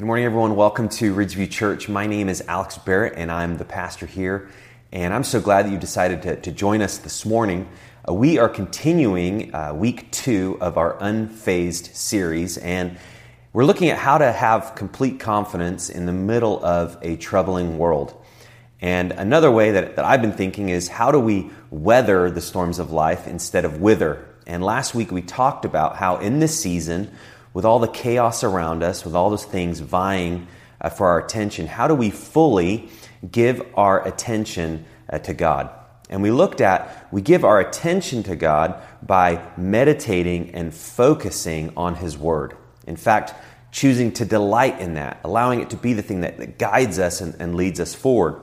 Good morning, everyone. Welcome to Ridgeview Church. My name is Alex Barrett, and I'm the pastor here. And I'm so glad that you decided to, to join us this morning. Uh, we are continuing uh, week two of our Unfazed series, and we're looking at how to have complete confidence in the middle of a troubling world. And another way that, that I've been thinking is how do we weather the storms of life instead of wither? And last week we talked about how in this season, with all the chaos around us, with all those things vying uh, for our attention, how do we fully give our attention uh, to God? And we looked at we give our attention to God by meditating and focusing on His Word. In fact, choosing to delight in that, allowing it to be the thing that, that guides us and, and leads us forward.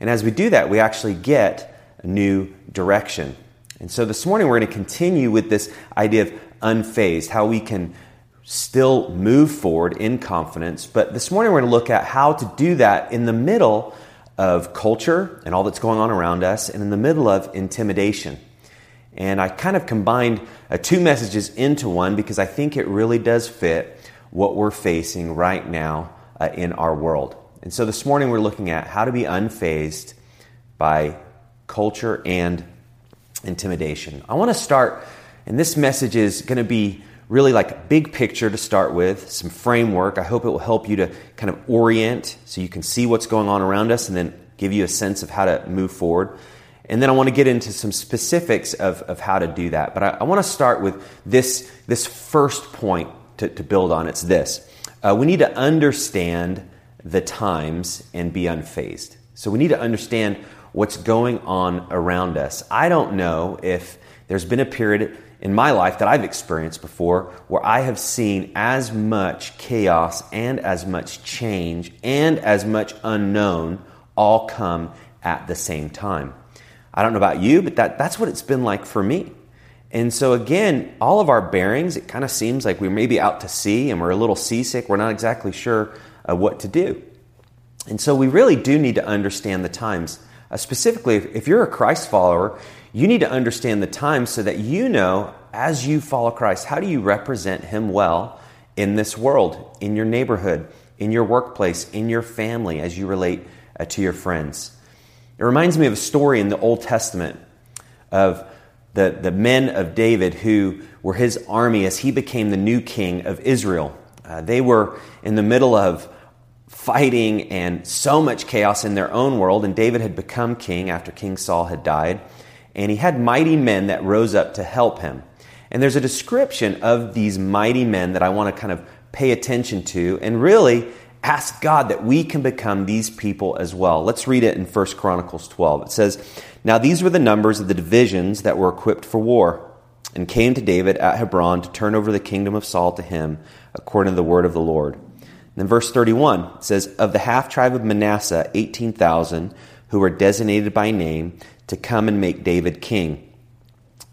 And as we do that, we actually get a new direction. And so this morning we're going to continue with this idea of unfazed, how we can still move forward in confidence. But this morning we're going to look at how to do that in the middle of culture and all that's going on around us, and in the middle of intimidation. And I kind of combined uh, two messages into one because I think it really does fit what we're facing right now uh, in our world. And so this morning we're looking at how to be unfazed by culture and intimidation. I want to start, and this message is going to be really like big picture to start with, some framework. I hope it will help you to kind of orient so you can see what's going on around us and then give you a sense of how to move forward. And then I want to get into some specifics of, of how to do that. But I, I want to start with this, this first point to, to build on. It's this uh, we need to understand the times and be unfazed. So we need to understand what's going on around us. I don't know if there's been a period in my life that I've experienced before where I have seen as much chaos and as much change and as much unknown all come at the same time. I don't know about you, but that, that's what it's been like for me. And so, again, all of our bearings, it kind of seems like we may be out to sea and we're a little seasick. We're not exactly sure uh, what to do. And so, we really do need to understand the times. Uh, specifically, if, if you're a Christ follower, you need to understand the times so that you know, as you follow Christ, how do you represent Him well in this world, in your neighborhood, in your workplace, in your family, as you relate uh, to your friends. It reminds me of a story in the Old Testament of the, the men of David who were his army as he became the new king of Israel. Uh, they were in the middle of fighting and so much chaos in their own world, and David had become king after King Saul had died and he had mighty men that rose up to help him. And there's a description of these mighty men that I want to kind of pay attention to and really ask God that we can become these people as well. Let's read it in 1 Chronicles 12. It says, Now these were the numbers of the divisions that were equipped for war and came to David at Hebron to turn over the kingdom of Saul to him according to the word of the Lord. And then verse 31 says, Of the half tribe of Manasseh, 18,000 who were designated by name to come and make David king.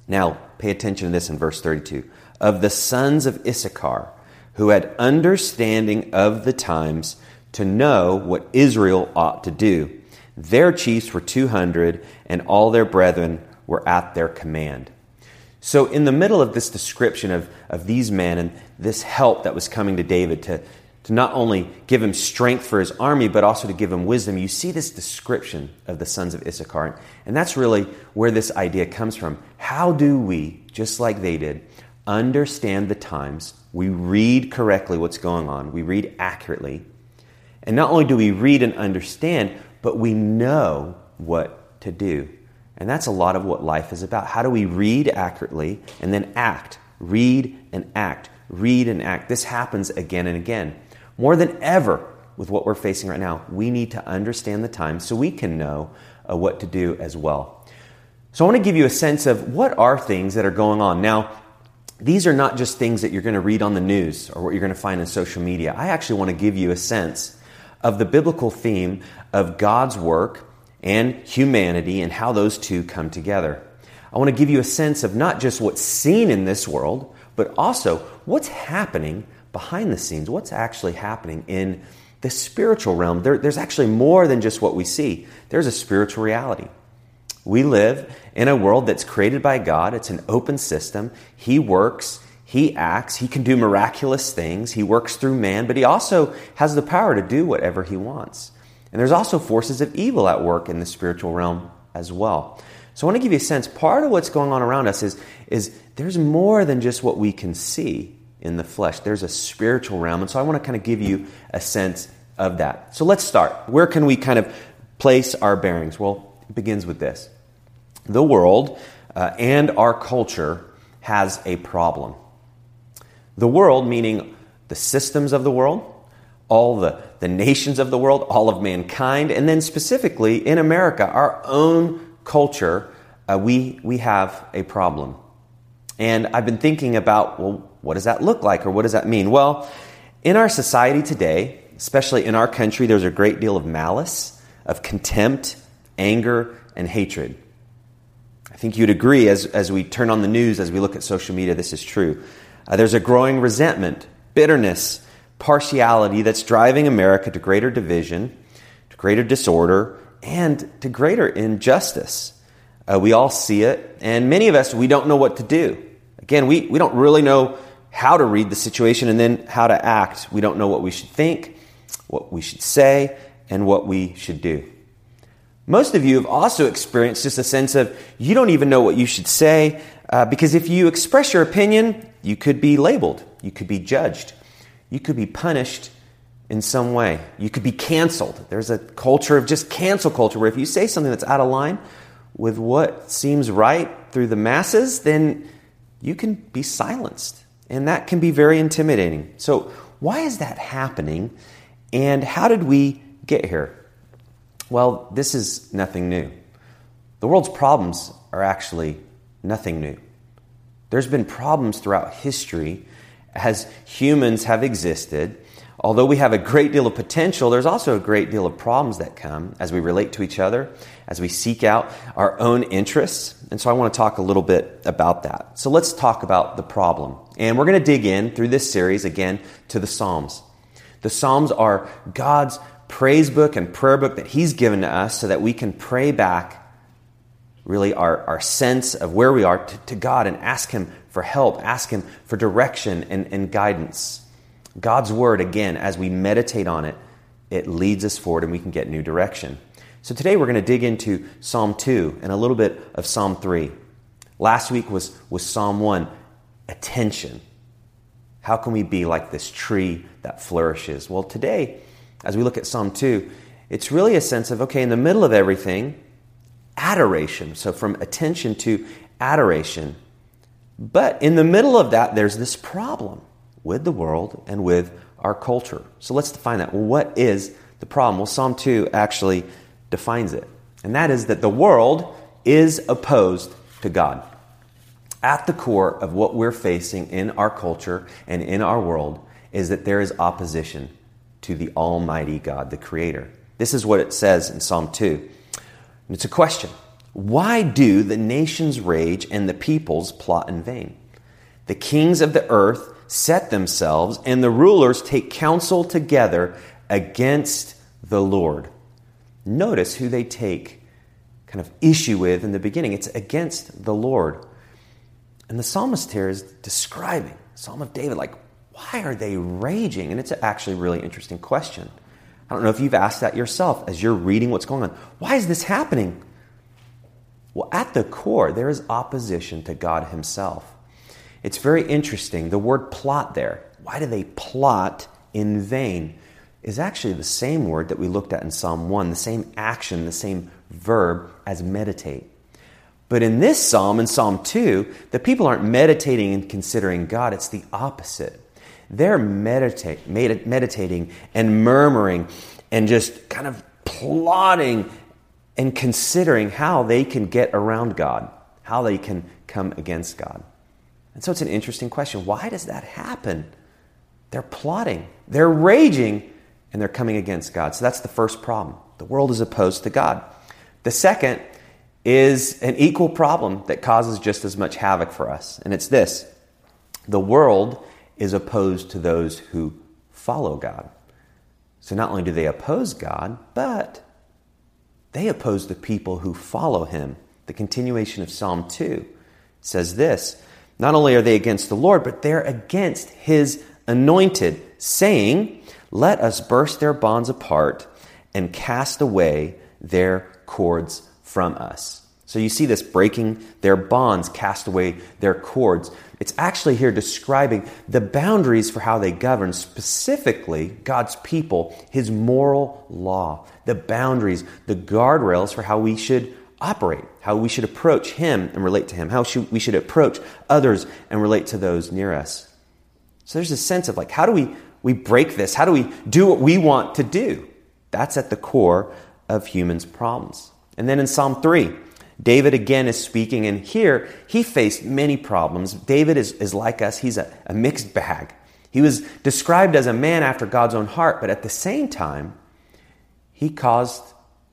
Now, pay attention to this in verse 32. Of the sons of Issachar, who had understanding of the times to know what Israel ought to do. Their chiefs were 200, and all their brethren were at their command. So, in the middle of this description of, of these men and this help that was coming to David to, to not only give him strength for his army, but also to give him wisdom. You see this description of the sons of Issachar. And that's really where this idea comes from. How do we, just like they did, understand the times? We read correctly what's going on, we read accurately. And not only do we read and understand, but we know what to do. And that's a lot of what life is about. How do we read accurately and then act? Read and act. Read and act. This happens again and again. More than ever, with what we're facing right now, we need to understand the time so we can know uh, what to do as well. So, I want to give you a sense of what are things that are going on. Now, these are not just things that you're going to read on the news or what you're going to find in social media. I actually want to give you a sense of the biblical theme of God's work and humanity and how those two come together. I want to give you a sense of not just what's seen in this world, but also what's happening behind the scenes, what's actually happening in the spiritual realm. There, there's actually more than just what we see, there's a spiritual reality. We live in a world that's created by God, it's an open system. He works, He acts, he can do miraculous things, he works through man, but he also has the power to do whatever he wants. And there's also forces of evil at work in the spiritual realm as well. So I want to give you a sense. Part of what's going on around us is, is there's more than just what we can see in the flesh. There's a spiritual realm. And so I want to kind of give you a sense of that. So let's start. Where can we kind of place our bearings? Well, it begins with this the world uh, and our culture has a problem. The world, meaning the systems of the world, all the, the nations of the world, all of mankind, and then specifically in America, our own culture, uh, we, we have a problem. And I've been thinking about, well, what does that look like or what does that mean? Well, in our society today, especially in our country, there's a great deal of malice, of contempt, anger, and hatred. I think you'd agree as, as we turn on the news, as we look at social media, this is true. Uh, there's a growing resentment, bitterness, partiality that's driving America to greater division, to greater disorder, and to greater injustice. Uh, we all see it, and many of us, we don't know what to do. Again, we, we don't really know how to read the situation and then how to act. We don't know what we should think, what we should say, and what we should do. Most of you have also experienced just a sense of you don't even know what you should say uh, because if you express your opinion, you could be labeled, you could be judged, you could be punished in some way, you could be canceled. There's a culture of just cancel culture where if you say something that's out of line with what seems right through the masses, then you can be silenced. And that can be very intimidating. So, why is that happening? And how did we get here? Well, this is nothing new. The world's problems are actually nothing new. There's been problems throughout history as humans have existed. Although we have a great deal of potential, there's also a great deal of problems that come as we relate to each other, as we seek out our own interests. And so I want to talk a little bit about that. So let's talk about the problem. And we're going to dig in through this series again to the Psalms. The Psalms are God's praise book and prayer book that He's given to us so that we can pray back really our, our sense of where we are to, to God and ask Him for help, ask Him for direction and, and guidance. God's Word, again, as we meditate on it, it leads us forward and we can get new direction. So today we're going to dig into Psalm 2 and a little bit of Psalm 3. Last week was, was Psalm 1, attention. How can we be like this tree that flourishes? Well, today, as we look at Psalm 2, it's really a sense of, okay, in the middle of everything, adoration. So from attention to adoration. But in the middle of that, there's this problem with the world and with our culture. So let's define that. Well, what is the problem? Well, Psalm 2 actually defines it. And that is that the world is opposed to God. At the core of what we're facing in our culture and in our world is that there is opposition to the Almighty God, the Creator. This is what it says in Psalm 2. And it's a question Why do the nations rage and the peoples plot in vain? The kings of the earth set themselves, and the rulers take counsel together against the Lord. Notice who they take kind of issue with in the beginning. It's against the Lord. And the psalmist here is describing, Psalm of David, like, why are they raging? And it's actually a really interesting question. I don't know if you've asked that yourself as you're reading what's going on. Why is this happening? Well, at the core, there is opposition to God Himself. It's very interesting. The word plot there, why do they plot in vain? Is actually the same word that we looked at in Psalm 1, the same action, the same verb as meditate. But in this psalm, in Psalm 2, the people aren't meditating and considering God, it's the opposite. They're meditate, meditating and murmuring and just kind of plotting and considering how they can get around God, how they can come against God. And so it's an interesting question. Why does that happen? They're plotting, they're raging, and they're coming against God. So that's the first problem. The world is opposed to God. The second is an equal problem that causes just as much havoc for us, and it's this the world is opposed to those who follow God. So not only do they oppose God, but they oppose the people who follow him. The continuation of Psalm 2 says this Not only are they against the Lord, but they're against his anointed, saying, Let us burst their bonds apart and cast away their cords from us. So you see this breaking their bonds, cast away their cords. It's actually here describing the boundaries for how they govern, specifically God's people, His moral law, the boundaries, the guardrails for how we should operate, how we should approach Him and relate to Him, how we should approach others and relate to those near us. So there's a sense of like, how do we, we break this? How do we do what we want to do? That's at the core of humans' problems. And then in Psalm 3, David again is speaking, and here he faced many problems. David is, is like us, he's a, a mixed bag. He was described as a man after God's own heart, but at the same time, he caused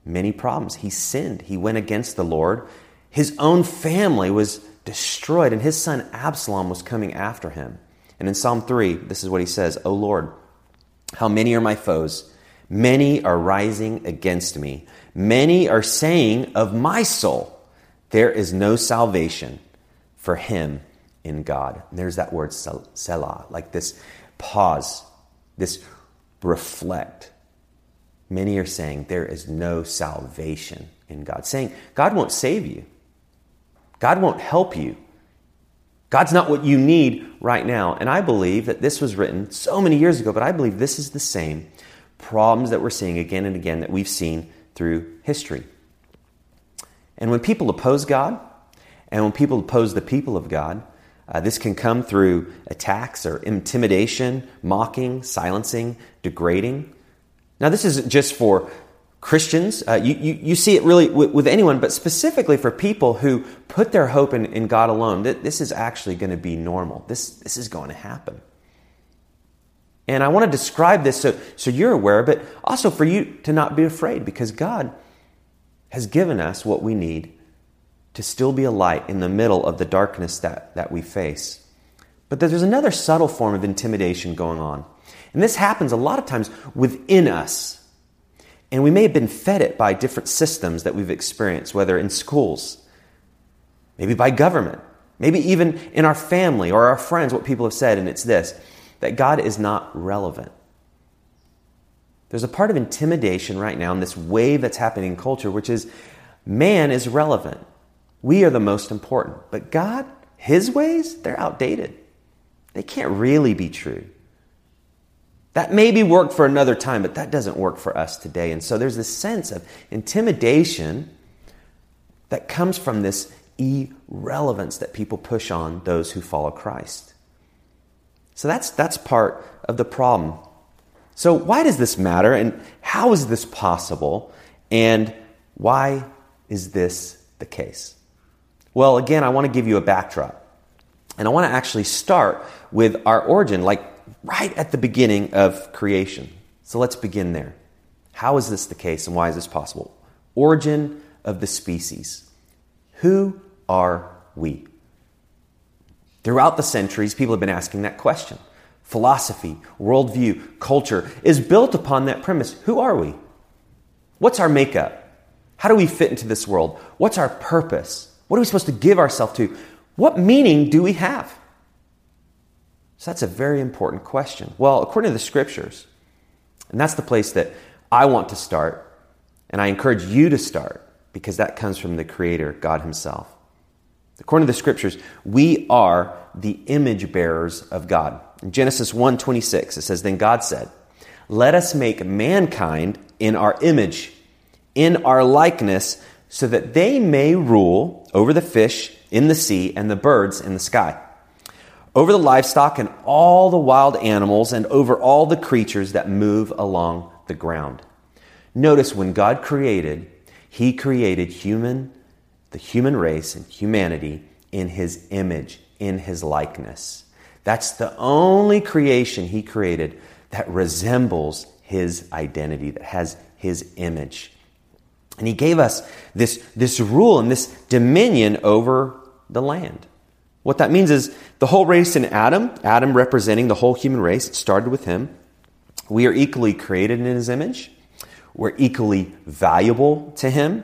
many problems. He sinned, he went against the Lord. His own family was destroyed, and his son Absalom was coming after him. And in Psalm 3, this is what he says O Lord, how many are my foes? Many are rising against me. Many are saying of my soul, there is no salvation for him in God. And there's that word selah, like this pause, this reflect. Many are saying there is no salvation in God, saying God won't save you, God won't help you. God's not what you need right now. And I believe that this was written so many years ago, but I believe this is the same problems that we're seeing again and again that we've seen through history. And when people oppose God, and when people oppose the people of God, uh, this can come through attacks or intimidation, mocking, silencing, degrading. Now, this isn't just for Christians. Uh, you, you, you, see it really with, with, anyone, but specifically for people who put their hope in, in God alone. that This is actually going to be normal. This, this is going to happen. And I want to describe this so, so you're aware, but also for you to not be afraid because God has given us what we need to still be a light in the middle of the darkness that, that we face. But there's another subtle form of intimidation going on. And this happens a lot of times within us. And we may have been fed it by different systems that we've experienced, whether in schools, maybe by government, maybe even in our family or our friends, what people have said, and it's this that God is not relevant. There's a part of intimidation right now in this wave that's happening in culture, which is man is relevant. We are the most important. But God, His ways, they're outdated. They can't really be true. That maybe worked for another time, but that doesn't work for us today. And so there's this sense of intimidation that comes from this irrelevance that people push on those who follow Christ. So that's, that's part of the problem. So, why does this matter, and how is this possible, and why is this the case? Well, again, I want to give you a backdrop. And I want to actually start with our origin, like right at the beginning of creation. So let's begin there. How is this the case, and why is this possible? Origin of the species. Who are we? Throughout the centuries, people have been asking that question. Philosophy, worldview, culture is built upon that premise. Who are we? What's our makeup? How do we fit into this world? What's our purpose? What are we supposed to give ourselves to? What meaning do we have? So that's a very important question. Well, according to the scriptures, and that's the place that I want to start, and I encourage you to start because that comes from the Creator, God Himself. According to the scriptures, we are the image bearers of God. In Genesis 1:26 it says then God said, "Let us make mankind in our image, in our likeness, so that they may rule over the fish in the sea and the birds in the sky, over the livestock and all the wild animals and over all the creatures that move along the ground." Notice when God created, he created human the human race and humanity in his image, in his likeness. That's the only creation he created that resembles his identity, that has his image. And he gave us this, this rule and this dominion over the land. What that means is the whole race in Adam, Adam representing the whole human race, it started with him. We are equally created in his image. We're equally valuable to him.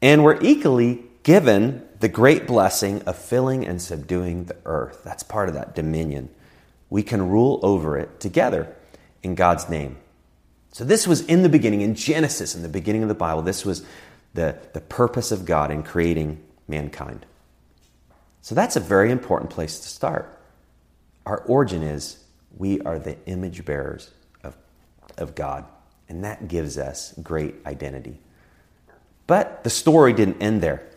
And we're equally given the great blessing of filling and subduing the earth. That's part of that dominion. We can rule over it together in God's name. So, this was in the beginning, in Genesis, in the beginning of the Bible. This was the, the purpose of God in creating mankind. So, that's a very important place to start. Our origin is we are the image bearers of, of God, and that gives us great identity. But the story didn't end there.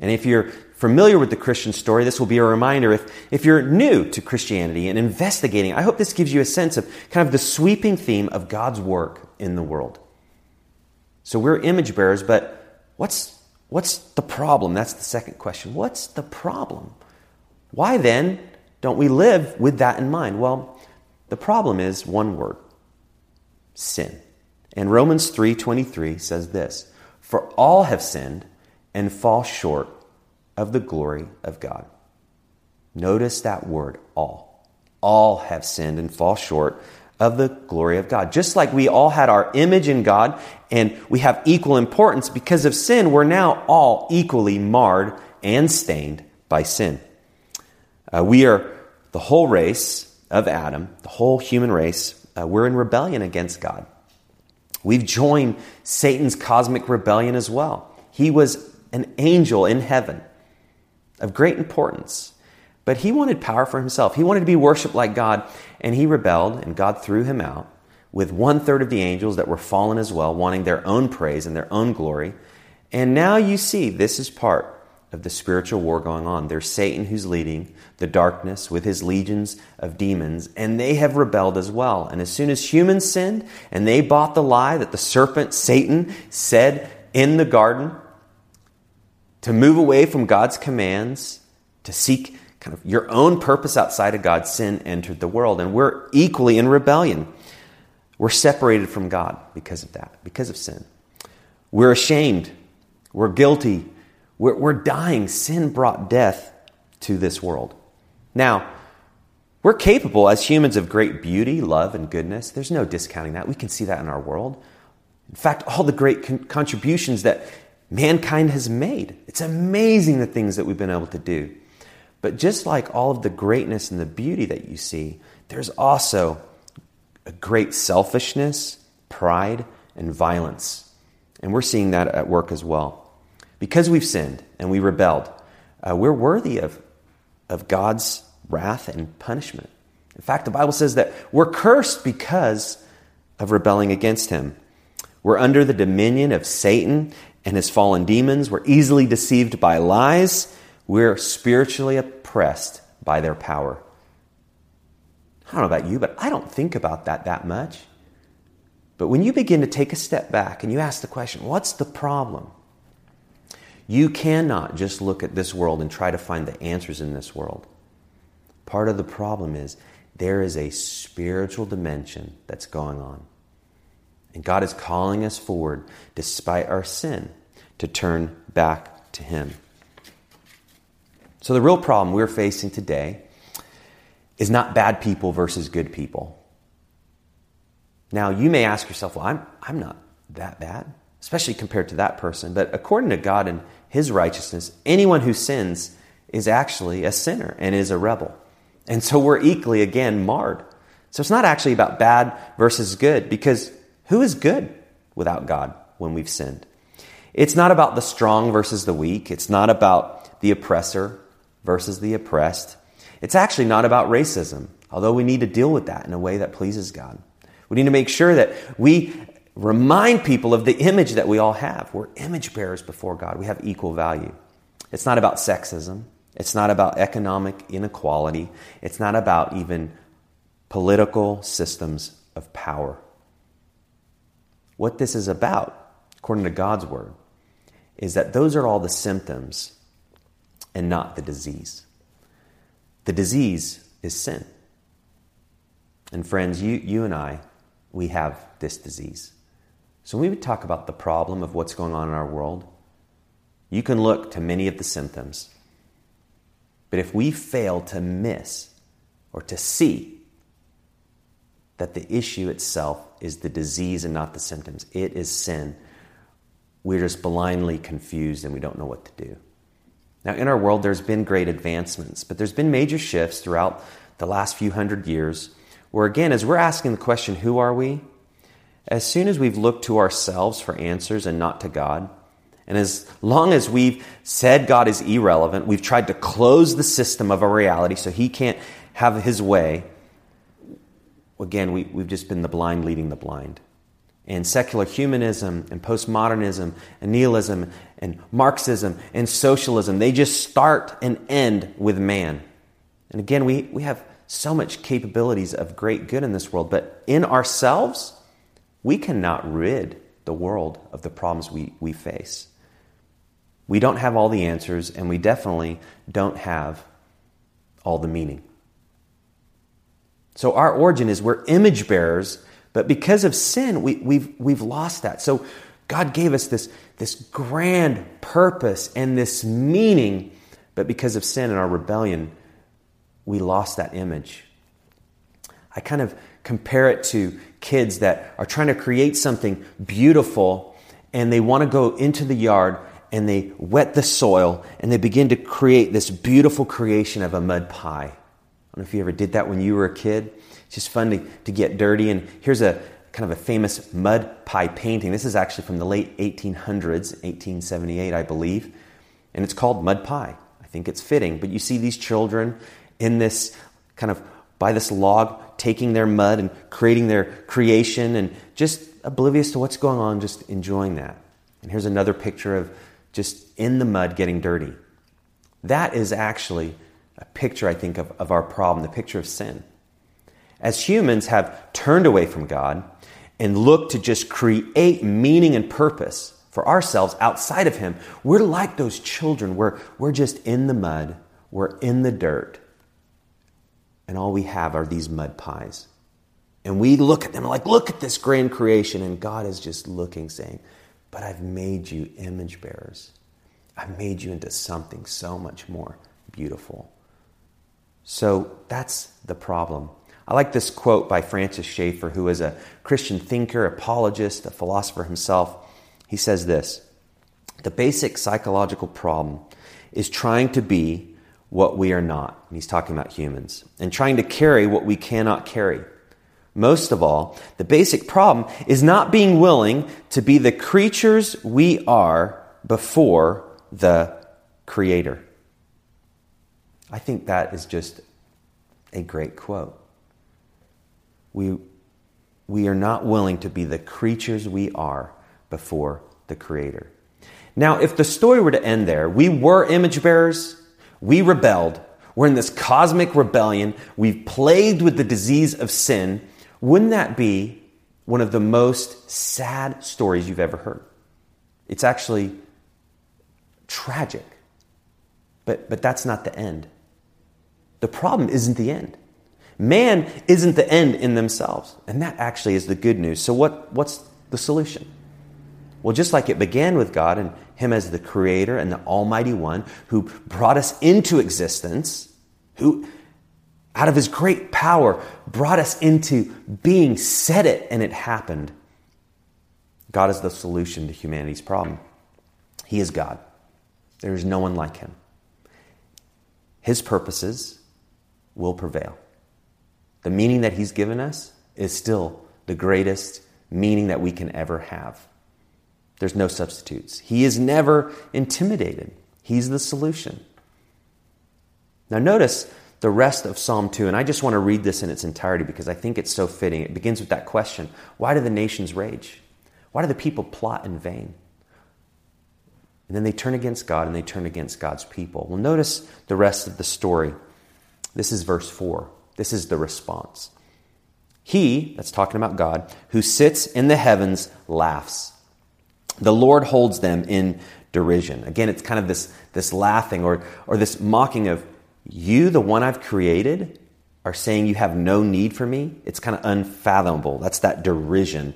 And if you're familiar with the Christian story, this will be a reminder. If, if you're new to Christianity and investigating, I hope this gives you a sense of kind of the sweeping theme of God's work in the world. So we're image bearers, but what's, what's the problem? That's the second question. What's the problem? Why then don't we live with that in mind? Well, the problem is one word sin. And Romans 3:23 says this, "For all have sinned and fall short of the glory of God. Notice that word, all. All have sinned and fall short of the glory of God. Just like we all had our image in God and we have equal importance because of sin, we're now all equally marred and stained by sin. Uh, we are the whole race of Adam, the whole human race, uh, we're in rebellion against God. We've joined Satan's cosmic rebellion as well. He was an angel in heaven of great importance. But he wanted power for himself. He wanted to be worshiped like God, and he rebelled, and God threw him out with one third of the angels that were fallen as well, wanting their own praise and their own glory. And now you see this is part of the spiritual war going on. There's Satan who's leading the darkness with his legions of demons, and they have rebelled as well. And as soon as humans sinned and they bought the lie that the serpent, Satan, said in the garden, to move away from God's commands, to seek kind of your own purpose outside of God, sin entered the world. And we're equally in rebellion. We're separated from God because of that, because of sin. We're ashamed. We're guilty. We're, we're dying. Sin brought death to this world. Now, we're capable as humans of great beauty, love, and goodness. There's no discounting that. We can see that in our world. In fact, all the great con- contributions that mankind has made. It's amazing the things that we've been able to do. But just like all of the greatness and the beauty that you see, there's also a great selfishness, pride, and violence. And we're seeing that at work as well. Because we've sinned and we rebelled, uh, we're worthy of, of God's wrath and punishment. In fact, the Bible says that we're cursed because of rebelling against Him. We're under the dominion of Satan and his fallen demons. We're easily deceived by lies. We're spiritually oppressed by their power. I don't know about you, but I don't think about that that much. But when you begin to take a step back and you ask the question, what's the problem? You cannot just look at this world and try to find the answers in this world. Part of the problem is there is a spiritual dimension that's going on. And God is calling us forward, despite our sin, to turn back to Him. So, the real problem we're facing today is not bad people versus good people. Now, you may ask yourself, well, I'm, I'm not that bad, especially compared to that person. But according to God and His righteousness, anyone who sins is actually a sinner and is a rebel. And so we're equally, again, marred. So it's not actually about bad versus good because who is good without God when we've sinned? It's not about the strong versus the weak. It's not about the oppressor versus the oppressed. It's actually not about racism, although we need to deal with that in a way that pleases God. We need to make sure that we remind people of the image that we all have. We're image bearers before God, we have equal value. It's not about sexism, it's not about economic inequality, it's not about even political systems of power. What this is about, according to God's word, is that those are all the symptoms and not the disease. The disease is sin. And friends, you, you and I, we have this disease. So when we talk about the problem of what's going on in our world, you can look to many of the symptoms. But if we fail to miss or to see that the issue itself is the disease and not the symptoms. It is sin. We're just blindly confused and we don't know what to do. Now, in our world, there's been great advancements, but there's been major shifts throughout the last few hundred years where, again, as we're asking the question, who are we? As soon as we've looked to ourselves for answers and not to God, and as long as we've said God is irrelevant, we've tried to close the system of our reality so he can't have his way, again, we, we've just been the blind leading the blind. And secular humanism and postmodernism and nihilism and Marxism and socialism, they just start and end with man. And again, we, we have so much capabilities of great good in this world, but in ourselves, we cannot rid the world of the problems we, we face. We don't have all the answers, and we definitely don't have all the meaning. So, our origin is we're image bearers, but because of sin, we, we've, we've lost that. So, God gave us this, this grand purpose and this meaning, but because of sin and our rebellion, we lost that image. I kind of compare it to kids that are trying to create something beautiful and they want to go into the yard and they wet the soil and they begin to create this beautiful creation of a mud pie. I don't know if you ever did that when you were a kid. It's just fun to, to get dirty. And here's a kind of a famous mud pie painting. This is actually from the late 1800s, 1878, I believe. And it's called Mud Pie. I think it's fitting. But you see these children in this kind of by this log, taking their mud and creating their creation and just oblivious to what's going on, just enjoying that. And here's another picture of just in the mud getting dirty. That is actually a picture, I think, of, of our problem, the picture of sin. As humans have turned away from God and looked to just create meaning and purpose for ourselves outside of Him, we're like those children. We're, we're just in the mud, we're in the dirt, and all we have are these mud pies. And we look at them like, look at this grand creation, and God is just looking, saying, but I've made you image bearers. I've made you into something so much more beautiful. So that's the problem. I like this quote by Francis Schaeffer, who is a Christian thinker, apologist, a philosopher himself. He says this The basic psychological problem is trying to be what we are not. And he's talking about humans, and trying to carry what we cannot carry. Most of all, the basic problem is not being willing to be the creatures we are before the Creator. I think that is just a great quote. We, we are not willing to be the creatures we are before the Creator. Now, if the story were to end there, we were image bearers, we rebelled, we're in this cosmic rebellion, we've plagued with the disease of sin wouldn't that be one of the most sad stories you've ever heard? It's actually tragic. But, but that's not the end. The problem isn't the end. Man isn't the end in themselves. And that actually is the good news. So, what, what's the solution? Well, just like it began with God and Him as the Creator and the Almighty One who brought us into existence, who out of his great power, brought us into being, said it, and it happened. God is the solution to humanity's problem. He is God. There is no one like him. His purposes will prevail. The meaning that he's given us is still the greatest meaning that we can ever have. There's no substitutes. He is never intimidated. He's the solution. Now, notice the rest of Psalm 2. And I just want to read this in its entirety because I think it's so fitting. It begins with that question Why do the nations rage? Why do the people plot in vain? And then they turn against God and they turn against God's people. Well, notice the rest of the story. This is verse 4. This is the response. He, that's talking about God, who sits in the heavens laughs. The Lord holds them in derision. Again, it's kind of this, this laughing or, or this mocking of you, the one I've created, are saying you have no need for me. It's kind of unfathomable. That's that derision.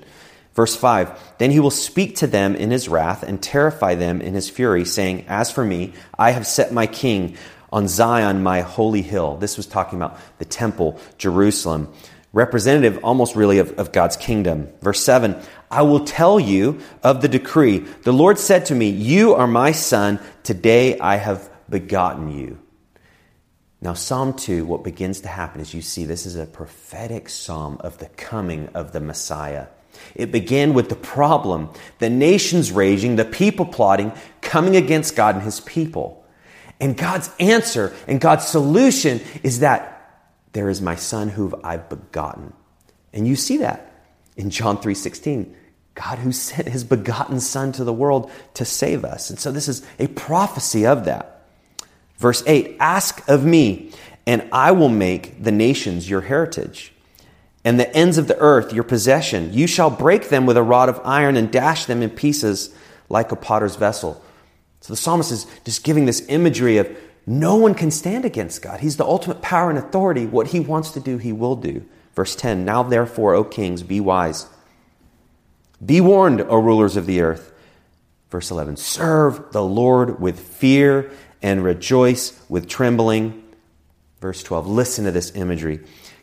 Verse 5 Then he will speak to them in his wrath and terrify them in his fury, saying, As for me, I have set my king on Zion, my holy hill. This was talking about the temple, Jerusalem, representative almost really of, of God's kingdom. Verse 7 I will tell you of the decree. The Lord said to me, You are my son. Today I have begotten you. Now, Psalm 2, what begins to happen is you see this is a prophetic psalm of the coming of the Messiah. It began with the problem, the nations raging, the people plotting, coming against God and his people. And God's answer and God's solution is that there is my son who I've begotten. And you see that in John 3:16. God who sent his begotten son to the world to save us. And so this is a prophecy of that. Verse 8, ask of me and I will make the nations your heritage and the ends of the earth your possession. You shall break them with a rod of iron and dash them in pieces like a potter's vessel. So the psalmist is just giving this imagery of no one can stand against God. He's the ultimate power and authority. What he wants to do, he will do. Verse 10 Now therefore, O kings, be wise. Be warned, O rulers of the earth. Verse 11 Serve the Lord with fear and rejoice with trembling. Verse 12 Listen to this imagery.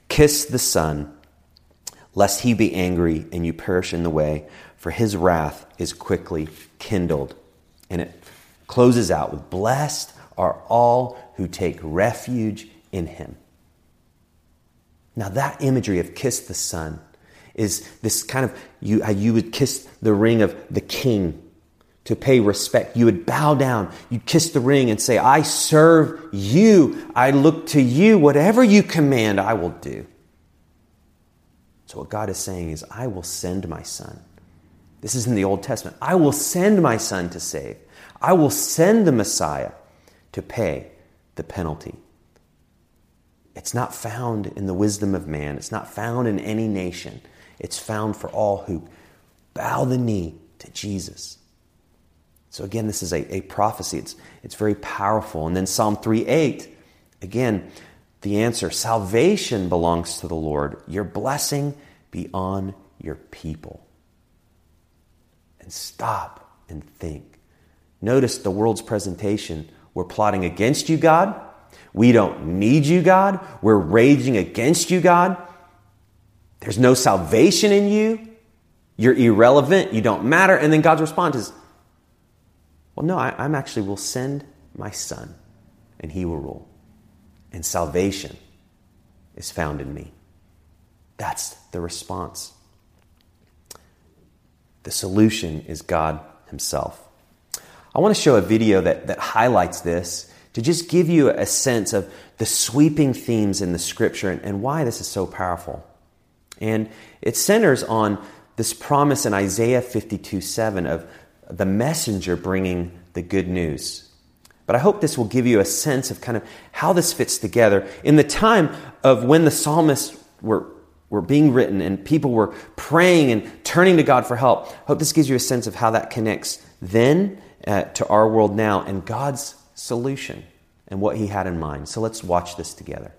Kiss the Son lest he be angry and you perish in the way, for his wrath is quickly kindled. And it closes out with Blessed are all who take refuge in him. Now, that imagery of kiss the Son is this kind of you, you would kiss the ring of the king to pay respect. You would bow down, you'd kiss the ring and say, I serve you, I look to you, whatever you command, I will do. So, what God is saying is, I will send my son. This is in the Old Testament. I will send my son to save. I will send the Messiah to pay the penalty. It's not found in the wisdom of man, it's not found in any nation. It's found for all who bow the knee to Jesus. So, again, this is a, a prophecy. It's, it's very powerful. And then Psalm 3 8, again, the answer salvation belongs to the Lord. Your blessing be on your people. And stop and think. Notice the world's presentation. We're plotting against you, God. We don't need you, God. We're raging against you, God. There's no salvation in you. You're irrelevant. You don't matter. And then God's response is, Well, no, I, am actually will send my son, and he will rule and salvation is found in me. That's the response. The solution is God Himself. I want to show a video that, that highlights this to just give you a sense of the sweeping themes in the scripture and, and why this is so powerful. And it centers on this promise in Isaiah 52 7 of the messenger bringing the good news. But I hope this will give you a sense of kind of how this fits together. In the time of when the psalmists were, were being written and people were praying and turning to God for help, I hope this gives you a sense of how that connects then uh, to our world now and God's solution and what He had in mind. So let's watch this together.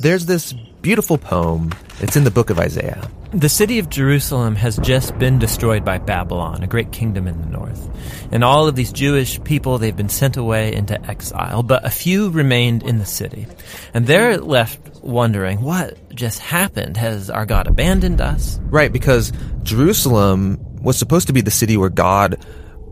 There's this beautiful poem. It's in the book of Isaiah. The city of Jerusalem has just been destroyed by Babylon, a great kingdom in the north. And all of these Jewish people, they've been sent away into exile, but a few remained in the city. And they're left wondering, what just happened? Has our God abandoned us? Right, because Jerusalem was supposed to be the city where God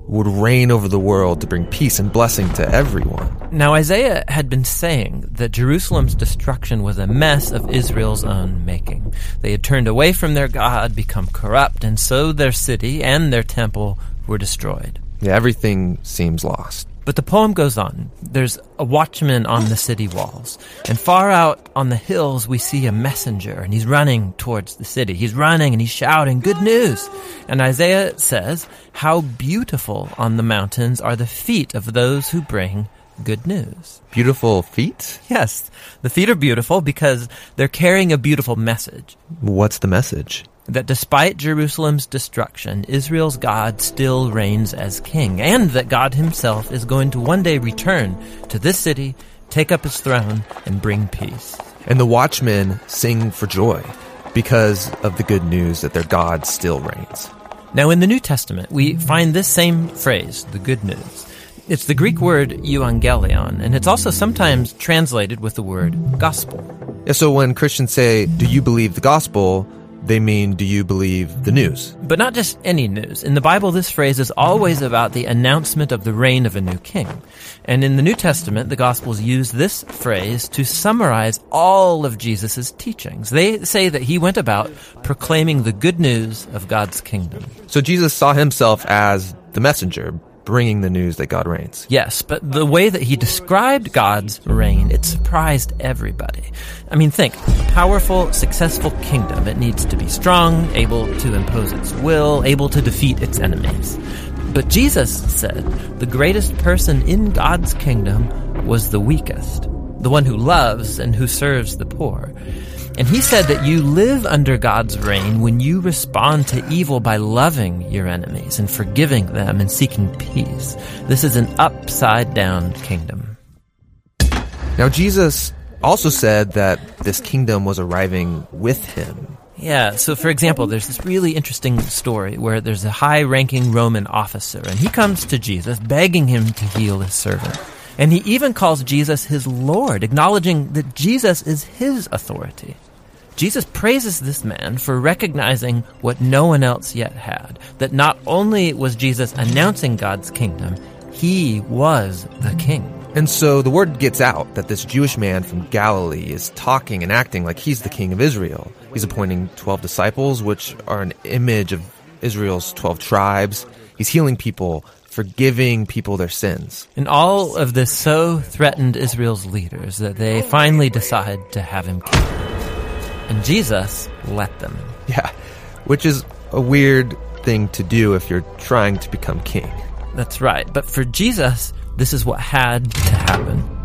would reign over the world to bring peace and blessing to everyone. Now, Isaiah had been saying that Jerusalem's destruction was a mess of Israel's own making. They had turned away from their God, become corrupt, and so their city and their temple were destroyed. Yeah, everything seems lost. But the poem goes on. There's a watchman on the city walls. And far out on the hills, we see a messenger, and he's running towards the city. He's running and he's shouting, Good news! And Isaiah says, How beautiful on the mountains are the feet of those who bring good news. Beautiful feet? Yes. The feet are beautiful because they're carrying a beautiful message. What's the message? That despite Jerusalem's destruction, Israel's God still reigns as king, and that God himself is going to one day return to this city, take up his throne, and bring peace. And the watchmen sing for joy because of the good news that their God still reigns. Now, in the New Testament, we find this same phrase, the good news. It's the Greek word euangelion, and it's also sometimes translated with the word gospel. Yeah, so when Christians say, Do you believe the gospel? They mean, do you believe the news? But not just any news. In the Bible, this phrase is always about the announcement of the reign of a new king. And in the New Testament, the Gospels use this phrase to summarize all of Jesus' teachings. They say that he went about proclaiming the good news of God's kingdom. So Jesus saw himself as the messenger, bringing the news that God reigns. Yes, but the way that he described God's reign, it surprised everybody. I mean, think, a powerful, successful kingdom. It needs to be strong, able to impose its will, able to defeat its enemies. But Jesus said the greatest person in God's kingdom was the weakest, the one who loves and who serves the poor. And he said that you live under God's reign when you respond to evil by loving your enemies and forgiving them and seeking peace. This is an upside down kingdom. Now, Jesus also said that this kingdom was arriving with him. Yeah, so for example, there's this really interesting story where there's a high ranking Roman officer, and he comes to Jesus begging him to heal his servant. And he even calls Jesus his Lord, acknowledging that Jesus is his authority. Jesus praises this man for recognizing what no one else yet had. That not only was Jesus announcing God's kingdom, he was the king. And so the word gets out that this Jewish man from Galilee is talking and acting like he's the king of Israel. He's appointing 12 disciples, which are an image of Israel's 12 tribes. He's healing people, forgiving people their sins. And all of this so threatened Israel's leaders that they finally decide to have him killed. And Jesus let them. Yeah, which is a weird thing to do if you're trying to become king. That's right. But for Jesus, this is what had to happen.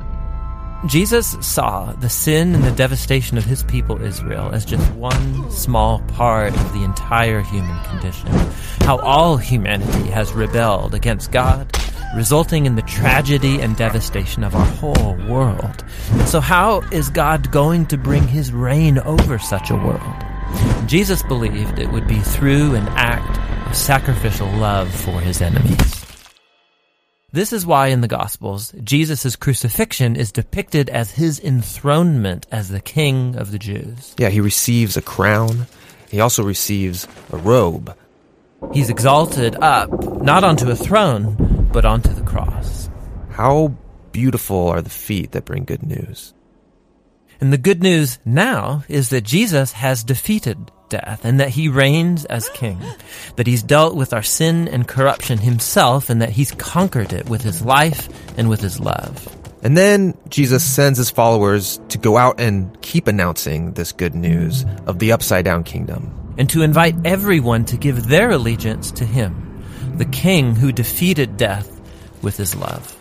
Jesus saw the sin and the devastation of his people Israel as just one small part of the entire human condition. How all humanity has rebelled against God, resulting in the tragedy and devastation of our whole world. So how is God going to bring his reign over such a world? Jesus believed it would be through an act of sacrificial love for his enemies. This is why in the Gospels, Jesus' crucifixion is depicted as his enthronement as the King of the Jews. Yeah, he receives a crown. He also receives a robe. He's exalted up, not onto a throne, but onto the cross. How beautiful are the feet that bring good news. And the good news now is that Jesus has defeated death and that he reigns as king, that he's dealt with our sin and corruption himself and that he's conquered it with his life and with his love. And then Jesus sends his followers to go out and keep announcing this good news of the upside down kingdom. And to invite everyone to give their allegiance to him, the king who defeated death with his love.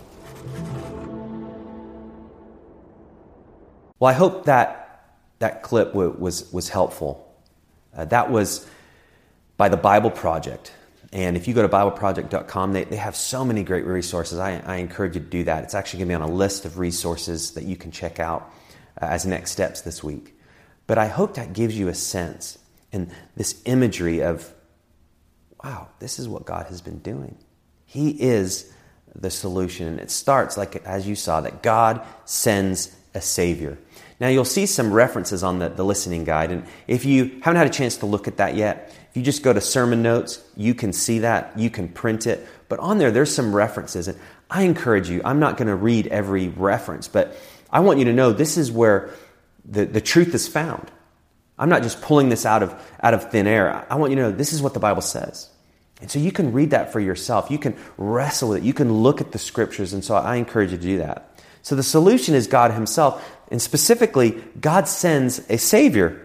Well, I hope that that clip w- was, was helpful. Uh, that was by the Bible Project. And if you go to BibleProject.com, they, they have so many great resources. I, I encourage you to do that. It's actually going to be on a list of resources that you can check out uh, as next steps this week. But I hope that gives you a sense and this imagery of, wow, this is what God has been doing. He is the solution. And it starts, like as you saw, that God sends a Savior. Now, you'll see some references on the, the listening guide, and if you haven't had a chance to look at that yet, if you just go to sermon notes, you can see that, you can print it. But on there, there's some references, and I encourage you, I'm not going to read every reference, but I want you to know this is where the, the truth is found. I'm not just pulling this out of, out of thin air. I want you to know this is what the Bible says. And so you can read that for yourself. You can wrestle with it. You can look at the scriptures. And so I encourage you to do that. So the solution is God Himself. And specifically, God sends a Savior.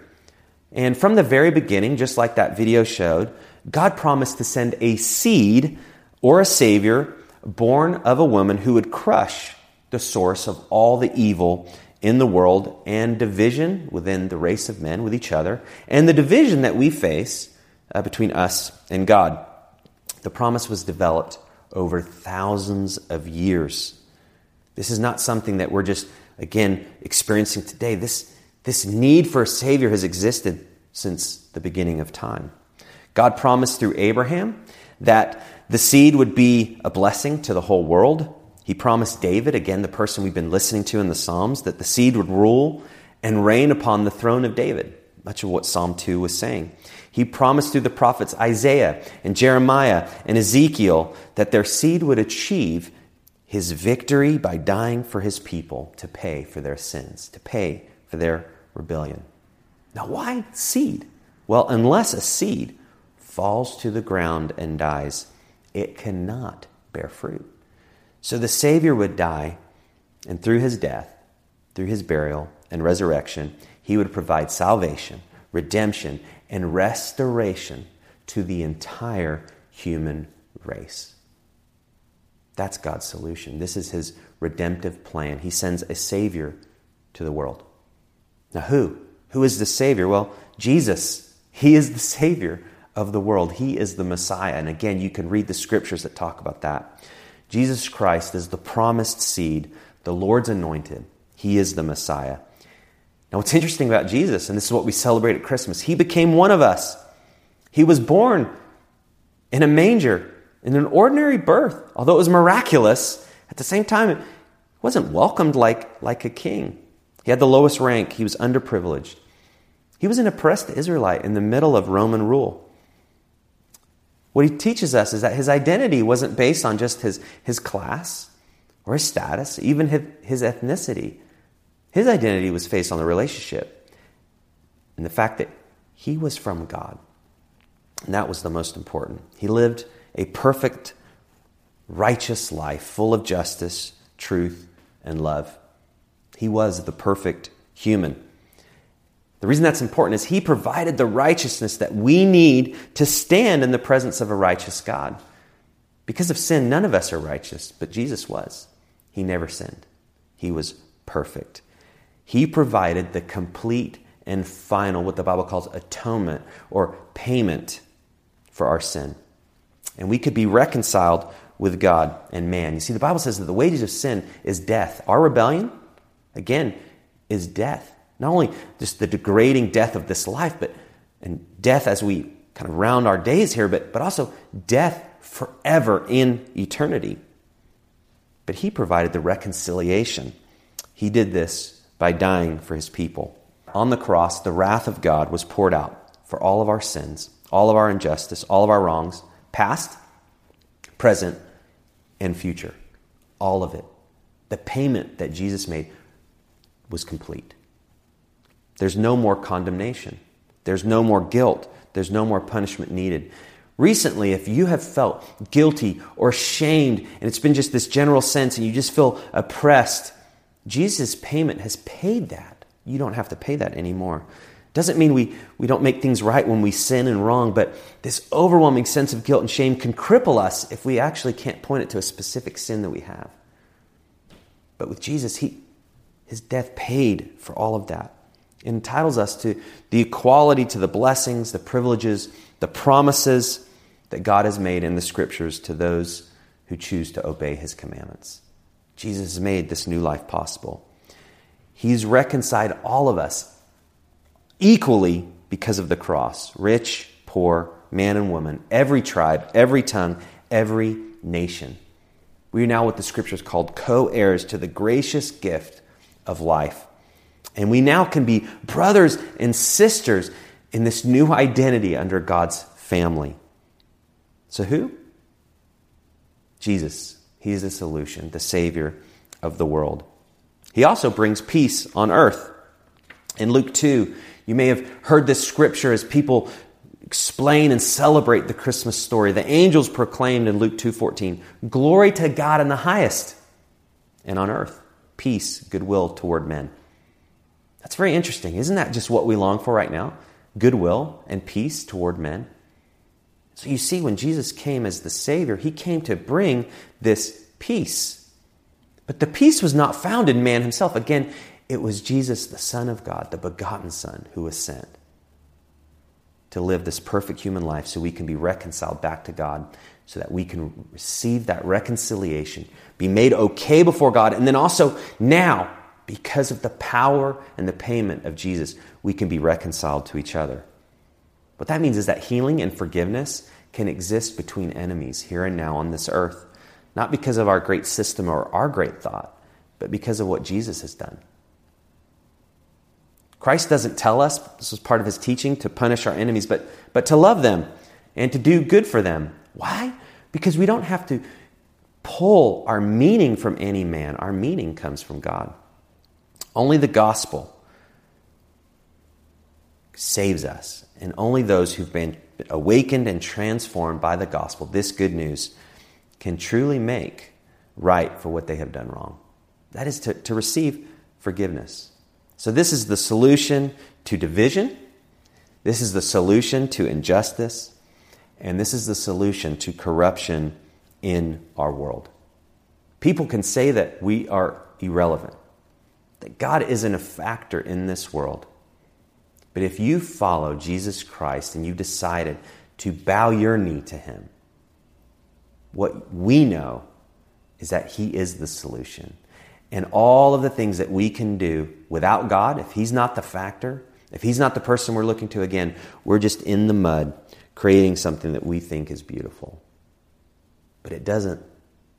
And from the very beginning, just like that video showed, God promised to send a seed or a Savior born of a woman who would crush the source of all the evil in the world and division within the race of men with each other, and the division that we face uh, between us and God. The promise was developed over thousands of years. This is not something that we're just again, experiencing today. This, this need for a Savior has existed since the beginning of time. God promised through Abraham that the seed would be a blessing to the whole world. He promised David, again, the person we've been listening to in the Psalms, that the seed would rule and reign upon the throne of David. much of what Psalm 2 was saying. He promised through the prophets Isaiah and Jeremiah and Ezekiel that their seed would achieve his victory by dying for his people to pay for their sins, to pay for their rebellion. Now, why seed? Well, unless a seed falls to the ground and dies, it cannot bear fruit. So the Savior would die, and through his death, through his burial and resurrection, he would provide salvation, redemption, and restoration to the entire human race. That's God's solution. This is his redemptive plan. He sends a Savior to the world. Now, who? Who is the Savior? Well, Jesus. He is the Savior of the world. He is the Messiah. And again, you can read the scriptures that talk about that. Jesus Christ is the promised seed, the Lord's anointed. He is the Messiah. Now, what's interesting about Jesus, and this is what we celebrate at Christmas, he became one of us. He was born in a manger, in an ordinary birth. Although it was miraculous, at the same time, it wasn't welcomed like, like a king. He had the lowest rank, he was underprivileged. He was an oppressed Israelite in the middle of Roman rule. What he teaches us is that his identity wasn't based on just his, his class or his status, even his, his ethnicity. His identity was based on the relationship and the fact that he was from God. And that was the most important. He lived a perfect, righteous life full of justice, truth, and love. He was the perfect human. The reason that's important is he provided the righteousness that we need to stand in the presence of a righteous God. Because of sin, none of us are righteous, but Jesus was. He never sinned, he was perfect. He provided the complete and final, what the Bible calls atonement or payment for our sin. And we could be reconciled with God and man. You see, the Bible says that the wages of sin is death. Our rebellion, again, is death. Not only just the degrading death of this life, but and death as we kind of round our days here, but, but also death forever in eternity. But he provided the reconciliation. He did this by dying for his people. On the cross, the wrath of God was poured out for all of our sins, all of our injustice, all of our wrongs, past, present, and future. All of it. The payment that Jesus made was complete. There's no more condemnation. There's no more guilt. There's no more punishment needed. Recently, if you have felt guilty or shamed, and it's been just this general sense, and you just feel oppressed, Jesus' payment has paid that. You don't have to pay that anymore. Doesn't mean we, we don't make things right when we sin and wrong, but this overwhelming sense of guilt and shame can cripple us if we actually can't point it to a specific sin that we have. But with Jesus, he, his death paid for all of that It entitles us to the equality to the blessings, the privileges, the promises that God has made in the scriptures to those who choose to obey his commandments. Jesus has made this new life possible. He's reconciled all of us equally because of the cross rich, poor, man and woman, every tribe, every tongue, every nation. We are now what the scriptures called co heirs to the gracious gift of life. And we now can be brothers and sisters in this new identity under God's family. So, who? Jesus. He's the solution, the Savior of the world. He also brings peace on earth. In Luke 2, you may have heard this scripture as people explain and celebrate the Christmas story. The angels proclaimed in Luke 2:14, "Glory to God in the highest, and on earth peace, goodwill toward men." That's very interesting. Isn't that just what we long for right now? Goodwill and peace toward men. So you see, when Jesus came as the Savior, he came to bring this peace. But the peace was not found in man himself. Again, it was Jesus, the Son of God, the begotten Son, who was sent to live this perfect human life so we can be reconciled back to God, so that we can receive that reconciliation, be made okay before God, and then also now because of the power and the payment of Jesus, we can be reconciled to each other. What that means is that healing and forgiveness can exist between enemies here and now on this earth, not because of our great system or our great thought, but because of what Jesus has done. Christ doesn't tell us, this was part of his teaching, to punish our enemies, but, but to love them and to do good for them. Why? Because we don't have to pull our meaning from any man. Our meaning comes from God. Only the gospel saves us, and only those who've been awakened and transformed by the gospel, this good news, can truly make right for what they have done wrong. That is to, to receive forgiveness. So, this is the solution to division. This is the solution to injustice. And this is the solution to corruption in our world. People can say that we are irrelevant, that God isn't a factor in this world. But if you follow Jesus Christ and you decided to bow your knee to Him, what we know is that He is the solution. And all of the things that we can do without God, if He's not the factor, if He's not the person we're looking to again, we're just in the mud creating something that we think is beautiful. But it doesn't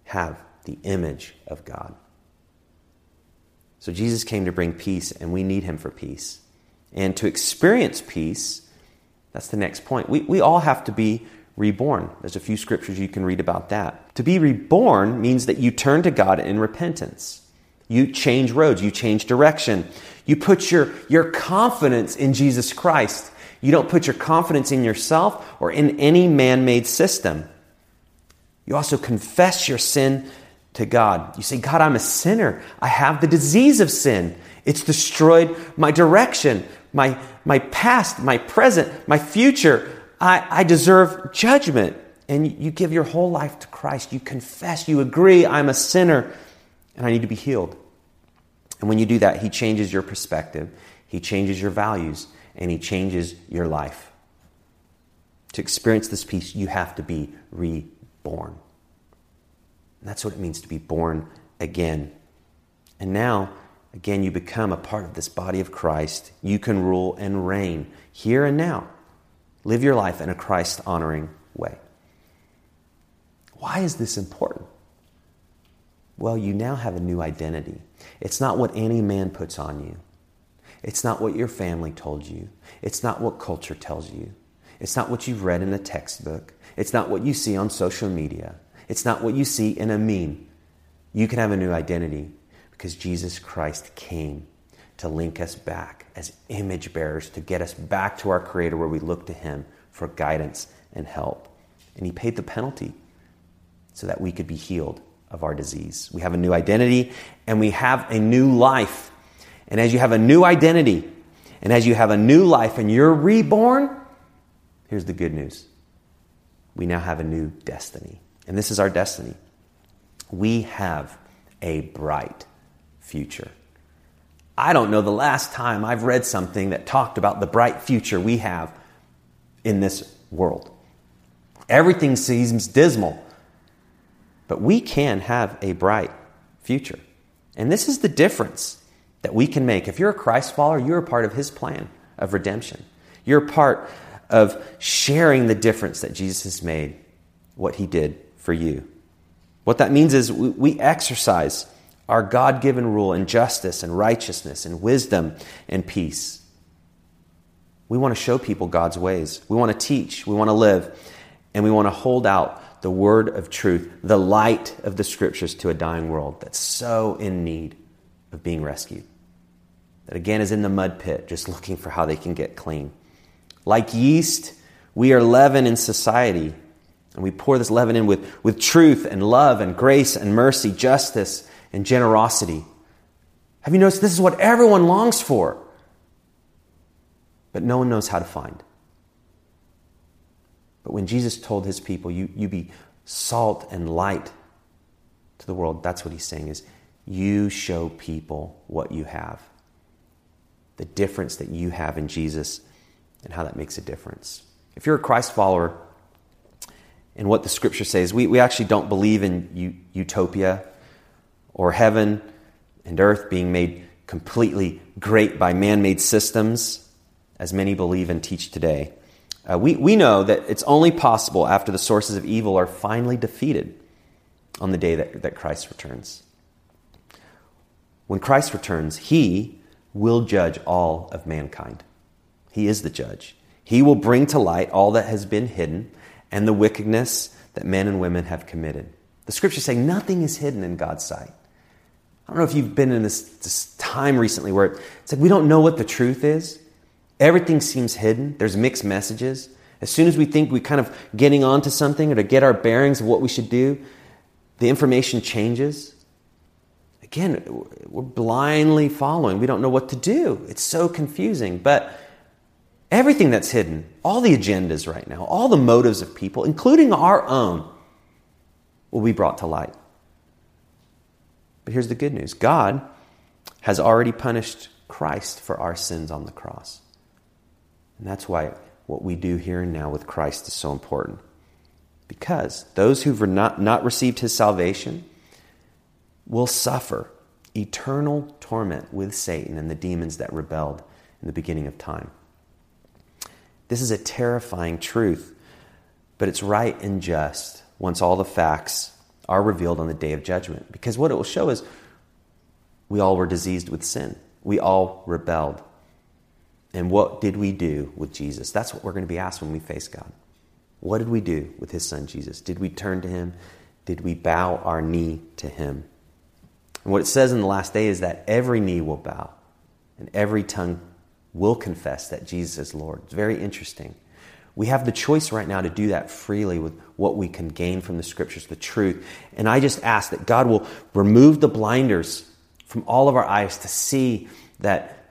have the image of God. So Jesus came to bring peace, and we need Him for peace. And to experience peace, that's the next point. We, we all have to be reborn. There's a few scriptures you can read about that. To be reborn means that you turn to God in repentance. You change roads, you change direction. You put your, your confidence in Jesus Christ. You don't put your confidence in yourself or in any man made system. You also confess your sin to God. You say, God, I'm a sinner. I have the disease of sin. It's destroyed my direction, my, my past, my present, my future. I, I deserve judgment. And you give your whole life to Christ. You confess, you agree, I'm a sinner and I need to be healed. And when you do that, He changes your perspective, He changes your values, and He changes your life. To experience this peace, you have to be reborn. And that's what it means to be born again. And now, again, you become a part of this body of Christ. You can rule and reign here and now. Live your life in a Christ honoring way. Why is this important? Well, you now have a new identity. It's not what any man puts on you. It's not what your family told you. It's not what culture tells you. It's not what you've read in a textbook. It's not what you see on social media. It's not what you see in a meme. You can have a new identity because Jesus Christ came to link us back as image bearers, to get us back to our Creator where we look to Him for guidance and help. And He paid the penalty so that we could be healed of our disease. We have a new identity and we have a new life. And as you have a new identity and as you have a new life and you're reborn, here's the good news. We now have a new destiny. And this is our destiny. We have a bright future. I don't know the last time I've read something that talked about the bright future we have in this world. Everything seems dismal. But we can have a bright future. And this is the difference that we can make. If you're a Christ follower, you're a part of his plan of redemption. You're part of sharing the difference that Jesus has made, what he did for you. What that means is we exercise our God given rule in justice and righteousness and wisdom and peace. We want to show people God's ways. We want to teach. We want to live. And we want to hold out the word of truth, the light of the scriptures to a dying world that's so in need of being rescued. That again is in the mud pit, just looking for how they can get clean. Like yeast, we are leaven in society. And we pour this leaven in with, with truth and love and grace and mercy, justice and generosity. Have you noticed this is what everyone longs for, but no one knows how to find? But when Jesus told his people, you, you be salt and light to the world, that's what he's saying is you show people what you have. The difference that you have in Jesus and how that makes a difference. If you're a Christ follower, and what the scripture says, we, we actually don't believe in u- utopia or heaven and earth being made completely great by man made systems, as many believe and teach today. Uh, we, we know that it's only possible after the sources of evil are finally defeated on the day that, that Christ returns. When Christ returns, he will judge all of mankind. He is the judge. He will bring to light all that has been hidden and the wickedness that men and women have committed. The scriptures say nothing is hidden in God's sight. I don't know if you've been in this, this time recently where it's like we don't know what the truth is. Everything seems hidden. There's mixed messages. As soon as we think we're kind of getting onto something or to get our bearings of what we should do, the information changes. Again, we're blindly following. We don't know what to do. It's so confusing. But everything that's hidden, all the agendas right now, all the motives of people, including our own, will be brought to light. But here's the good news God has already punished Christ for our sins on the cross. And that's why what we do here and now with Christ is so important. Because those who've not, not received his salvation will suffer eternal torment with Satan and the demons that rebelled in the beginning of time. This is a terrifying truth, but it's right and just once all the facts are revealed on the day of judgment. Because what it will show is we all were diseased with sin, we all rebelled. And what did we do with Jesus? That's what we're going to be asked when we face God. What did we do with his son Jesus? Did we turn to him? Did we bow our knee to him? And what it says in the last day is that every knee will bow and every tongue will confess that Jesus is Lord. It's very interesting. We have the choice right now to do that freely with what we can gain from the scriptures, the truth. And I just ask that God will remove the blinders from all of our eyes to see that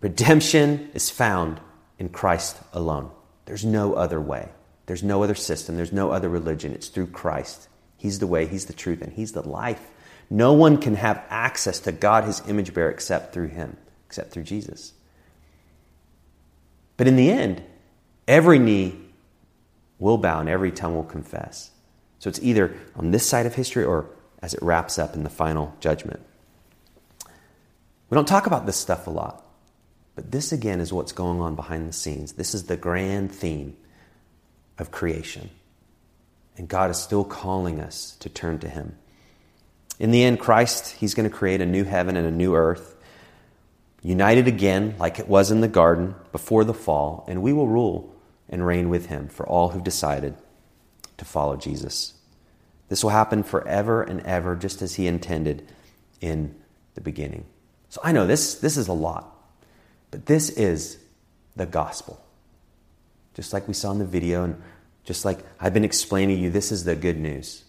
redemption is found in Christ alone. There's no other way. There's no other system. There's no other religion. It's through Christ. He's the way, He's the truth, and He's the life. No one can have access to God, His image bearer, except through Him, except through Jesus. But in the end, Every knee will bow and every tongue will confess. So it's either on this side of history or as it wraps up in the final judgment. We don't talk about this stuff a lot, but this again is what's going on behind the scenes. This is the grand theme of creation. And God is still calling us to turn to Him. In the end, Christ, He's going to create a new heaven and a new earth, united again like it was in the garden before the fall, and we will rule and reign with him for all who've decided to follow Jesus. This will happen forever and ever, just as he intended in the beginning. So I know this, this is a lot, but this is the gospel. Just like we saw in the video, and just like I've been explaining to you, this is the good news.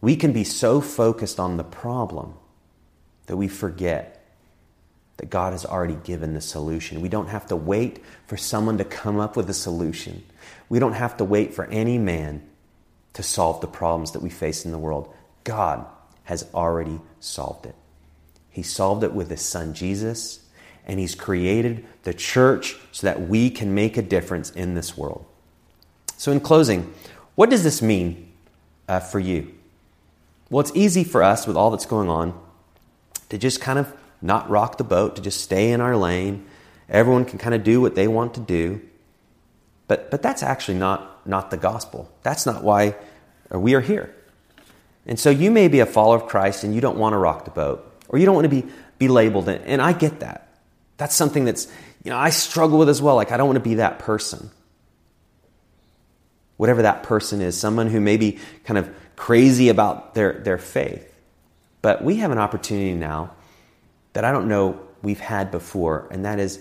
We can be so focused on the problem that we forget that God has already given the solution. We don't have to wait for someone to come up with a solution. We don't have to wait for any man to solve the problems that we face in the world. God has already solved it. He solved it with His Son Jesus, and He's created the church so that we can make a difference in this world. So, in closing, what does this mean uh, for you? Well, it's easy for us with all that's going on to just kind of not rock the boat, to just stay in our lane. Everyone can kind of do what they want to do. But, but that's actually not, not the gospel. That's not why we are here. And so you may be a follower of Christ and you don't want to rock the boat, or you don't want to be, be labeled. And I get that. That's something that's, you know, I struggle with as well. Like, I don't want to be that person. Whatever that person is, someone who may be kind of crazy about their, their faith. But we have an opportunity now that I don't know we've had before, and that is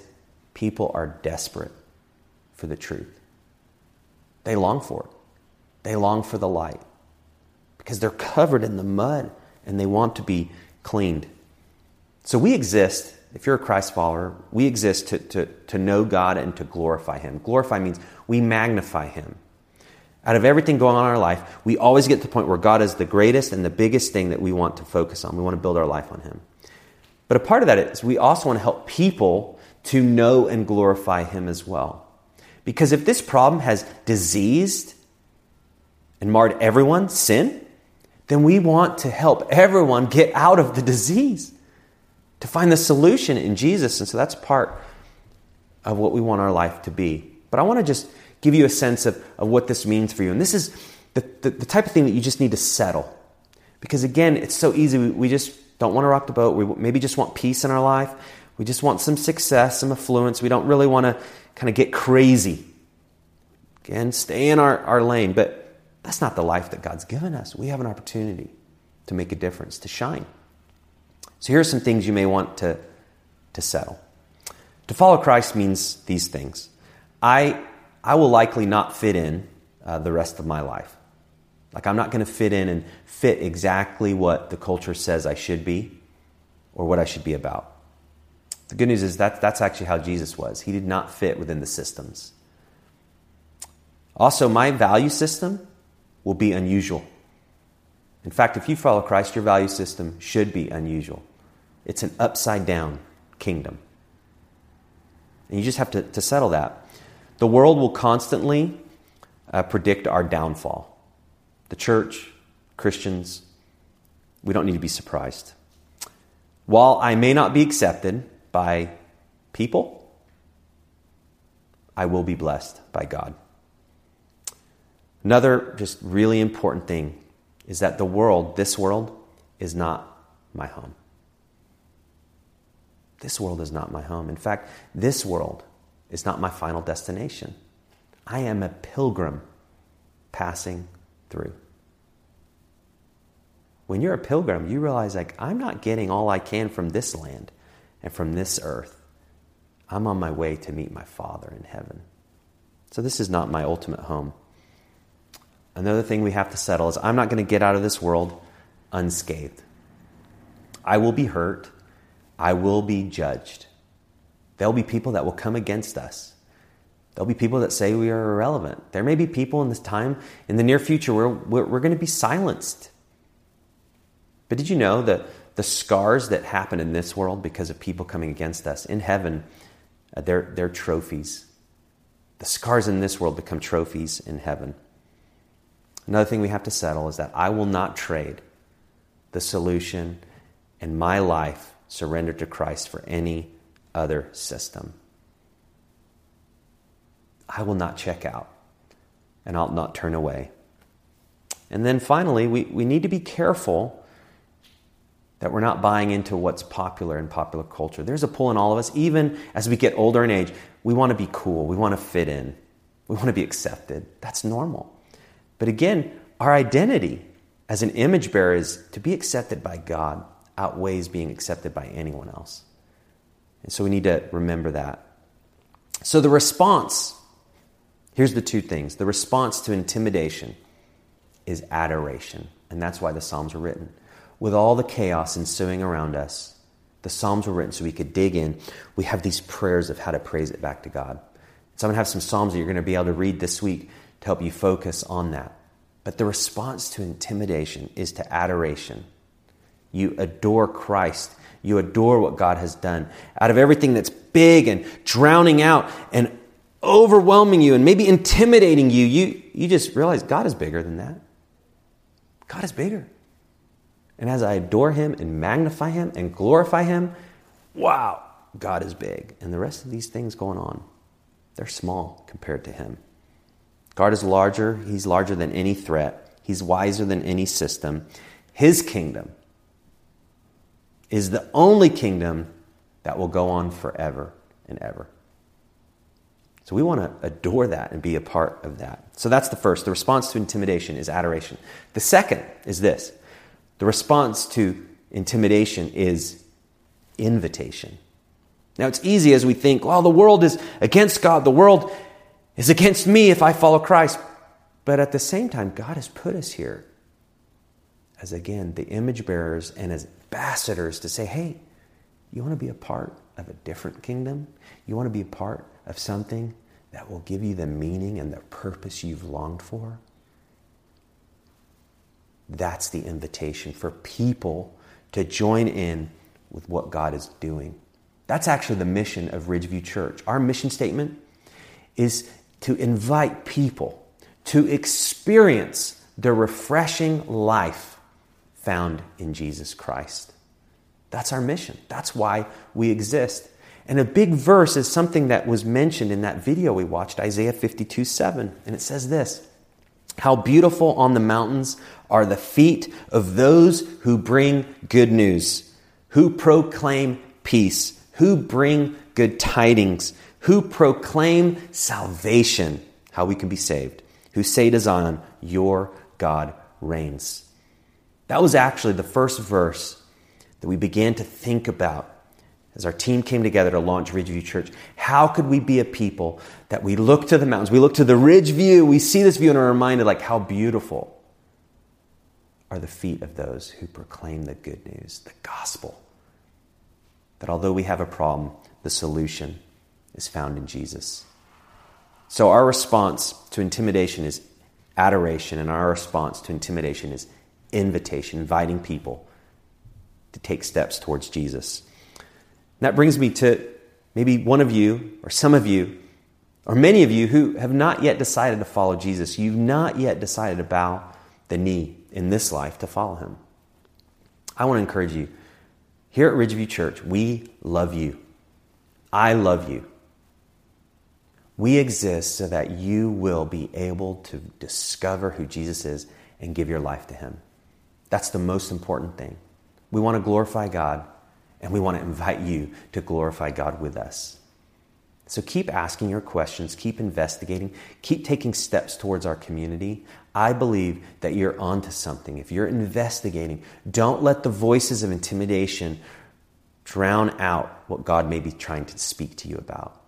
people are desperate for the truth. They long for it, they long for the light because they're covered in the mud and they want to be cleaned. So we exist, if you're a Christ follower, we exist to, to, to know God and to glorify Him. Glorify means we magnify Him. Out of everything going on in our life, we always get to the point where God is the greatest and the biggest thing that we want to focus on. We want to build our life on Him. But a part of that is we also want to help people to know and glorify Him as well. Because if this problem has diseased and marred everyone, sin, then we want to help everyone get out of the disease, to find the solution in Jesus. And so that's part of what we want our life to be. But I want to just give you a sense of, of what this means for you. And this is the, the, the type of thing that you just need to settle. Because again, it's so easy. We, we just don't want to rock the boat. We maybe just want peace in our life. We just want some success, some affluence. We don't really want to kind of get crazy. Again, stay in our, our lane. But that's not the life that God's given us. We have an opportunity to make a difference, to shine. So here are some things you may want to, to settle. To follow Christ means these things. I, I will likely not fit in uh, the rest of my life. Like, I'm not going to fit in and fit exactly what the culture says I should be or what I should be about. The good news is that that's actually how Jesus was. He did not fit within the systems. Also, my value system will be unusual. In fact, if you follow Christ, your value system should be unusual. It's an upside down kingdom. And you just have to, to settle that. The world will constantly uh, predict our downfall. The church, Christians, we don't need to be surprised. While I may not be accepted by people, I will be blessed by God. Another just really important thing is that the world, this world, is not my home. This world is not my home. In fact, this world is not my final destination. I am a pilgrim passing through. When you're a pilgrim, you realize, like, I'm not getting all I can from this land and from this earth. I'm on my way to meet my Father in heaven. So, this is not my ultimate home. Another thing we have to settle is I'm not going to get out of this world unscathed. I will be hurt. I will be judged. There'll be people that will come against us. There'll be people that say we are irrelevant. There may be people in this time, in the near future, where we're, we're going to be silenced. But did you know that the scars that happen in this world because of people coming against us, in heaven, uh, they're, they're trophies. The scars in this world become trophies in heaven. Another thing we have to settle is that I will not trade the solution and my life surrendered to Christ for any other system. I will not check out and I'll not turn away. And then finally, we, we need to be careful that we're not buying into what's popular in popular culture. There's a pull in all of us, even as we get older in age. We want to be cool, we want to fit in, we want to be accepted. That's normal. But again, our identity as an image bearer is to be accepted by God outweighs being accepted by anyone else. And so we need to remember that. So the response here's the two things the response to intimidation is adoration. And that's why the Psalms were written. With all the chaos ensuing around us, the Psalms were written so we could dig in. We have these prayers of how to praise it back to God. So I'm going to have some Psalms that you're going to be able to read this week to help you focus on that. But the response to intimidation is to adoration. You adore Christ. You adore what God has done. Out of everything that's big and drowning out and overwhelming you and maybe intimidating you, you, you just realize God is bigger than that. God is bigger. And as I adore Him and magnify Him and glorify Him, wow, God is big. And the rest of these things going on, they're small compared to Him. God is larger. He's larger than any threat. He's wiser than any system. His kingdom is the only kingdom that will go on forever and ever. So we want to adore that and be a part of that. So that's the first. The response to intimidation is adoration. The second is this the response to intimidation is invitation. Now it's easy as we think, well, the world is against God, the world is against me if I follow Christ. But at the same time, God has put us here as, again, the image bearers and as ambassadors to say, hey, you want to be a part of a different kingdom? You want to be a part of something that will give you the meaning and the purpose you've longed for? That's the invitation for people to join in with what God is doing. That's actually the mission of Ridgeview Church. Our mission statement is to invite people to experience the refreshing life found in Jesus Christ. That's our mission. That's why we exist. And a big verse is something that was mentioned in that video we watched, Isaiah 52 7. And it says this How beautiful on the mountains are the feet of those who bring good news, who proclaim peace, who bring good tidings, who proclaim salvation, how we can be saved, who say to Zion, Your God reigns. That was actually the first verse that we began to think about as our team came together to launch Ridgeview Church. How could we be a people that we look to the mountains, we look to the ridge view, we see this view and are reminded like how beautiful are the feet of those who proclaim the good news, the gospel. That although we have a problem, the solution is found in Jesus. So our response to intimidation is adoration, and our response to intimidation is invitation, inviting people to take steps towards Jesus. And that brings me to maybe one of you, or some of you, or many of you who have not yet decided to follow Jesus. You've not yet decided to bow the knee in this life to follow him. I want to encourage you. Here at Ridgeview Church, we love you. I love you. We exist so that you will be able to discover who Jesus is and give your life to him. That's the most important thing. We want to glorify God, and we want to invite you to glorify God with us. So keep asking your questions, keep investigating, keep taking steps towards our community. I believe that you're onto something. If you're investigating, don't let the voices of intimidation drown out what God may be trying to speak to you about.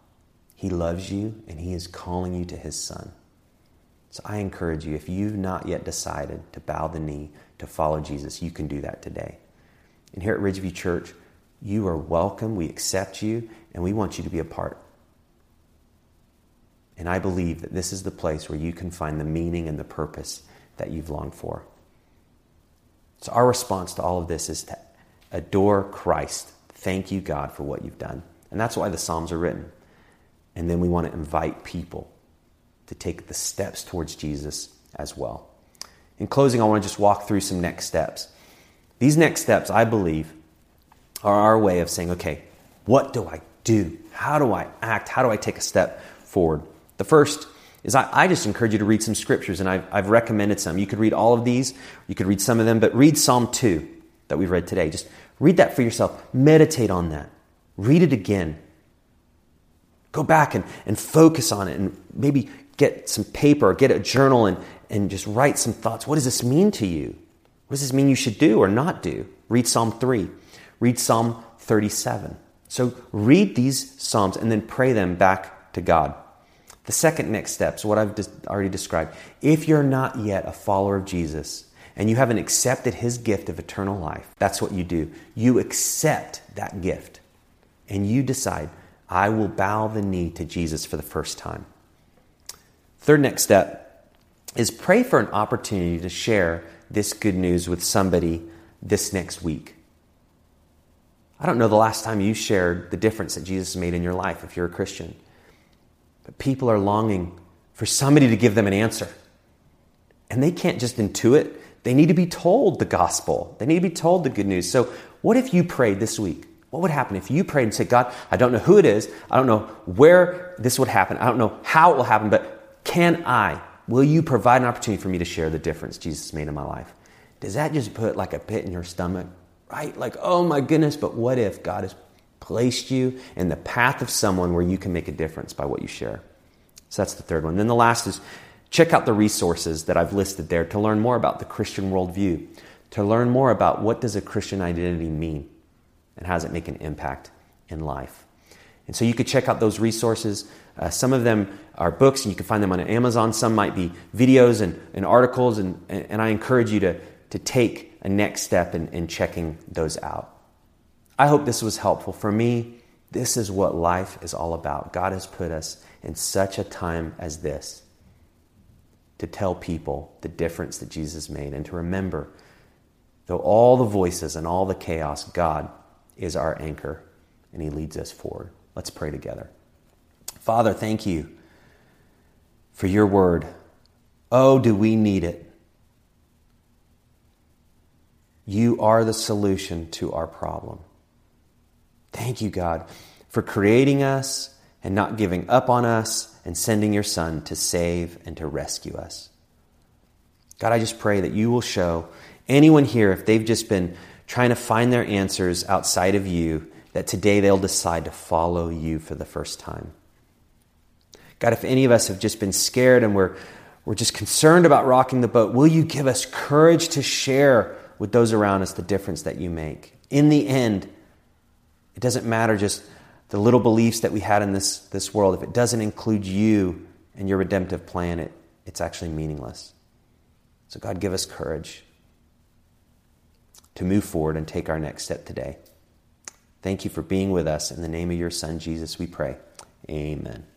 He loves you and He is calling you to His Son. So I encourage you, if you've not yet decided to bow the knee to follow Jesus, you can do that today. And here at Ridgeview Church, you are welcome. We accept you, and we want you to be a part. And I believe that this is the place where you can find the meaning and the purpose that you've longed for. So, our response to all of this is to adore Christ. Thank you, God, for what you've done. And that's why the Psalms are written. And then we want to invite people to take the steps towards Jesus as well. In closing, I want to just walk through some next steps. These next steps, I believe, are our way of saying, okay, what do I do? How do I act? How do I take a step forward? The first is I, I just encourage you to read some scriptures, and I've, I've recommended some. You could read all of these, you could read some of them, but read Psalm 2 that we've read today. Just read that for yourself. Meditate on that. Read it again. Go back and, and focus on it, and maybe get some paper get a journal and, and just write some thoughts. What does this mean to you? What does this mean you should do or not do? Read Psalm 3. Read Psalm 37. So read these Psalms and then pray them back to God. The second next step is what I've already described. If you're not yet a follower of Jesus and you haven't accepted his gift of eternal life, that's what you do. You accept that gift and you decide, I will bow the knee to Jesus for the first time. Third next step is pray for an opportunity to share this good news with somebody this next week. I don't know the last time you shared the difference that Jesus made in your life if you're a Christian. But people are longing for somebody to give them an answer. And they can't just intuit, they need to be told the gospel. They need to be told the good news. So, what if you prayed this week? What would happen if you prayed and said, God, I don't know who it is, I don't know where this would happen, I don't know how it will happen, but can I, will you provide an opportunity for me to share the difference Jesus made in my life? Does that just put like a pit in your stomach? Right? Like, oh my goodness, but what if God has placed you in the path of someone where you can make a difference by what you share? So that's the third one. Then the last is check out the resources that I've listed there to learn more about the Christian worldview, to learn more about what does a Christian identity mean and how does it make an impact in life. And so you could check out those resources. Uh, some of them are books, and you can find them on Amazon. Some might be videos and, and articles, and, and I encourage you to, to take a next step in, in checking those out. I hope this was helpful. For me, this is what life is all about. God has put us in such a time as this to tell people the difference that Jesus made and to remember, though all the voices and all the chaos, God is our anchor and He leads us forward. Let's pray together. Father, thank you for your word. Oh, do we need it? You are the solution to our problem. Thank you, God, for creating us and not giving up on us and sending your Son to save and to rescue us. God, I just pray that you will show anyone here, if they've just been trying to find their answers outside of you that today they'll decide to follow you for the first time. God, if any of us have just been scared and we're, we're just concerned about rocking the boat, will you give us courage to share with those around us the difference that you make? In the end, it doesn't matter just the little beliefs that we had in this, this world. If it doesn't include you and your redemptive plan, it, it's actually meaningless. So, God, give us courage to move forward and take our next step today. Thank you for being with us. In the name of your Son, Jesus, we pray. Amen.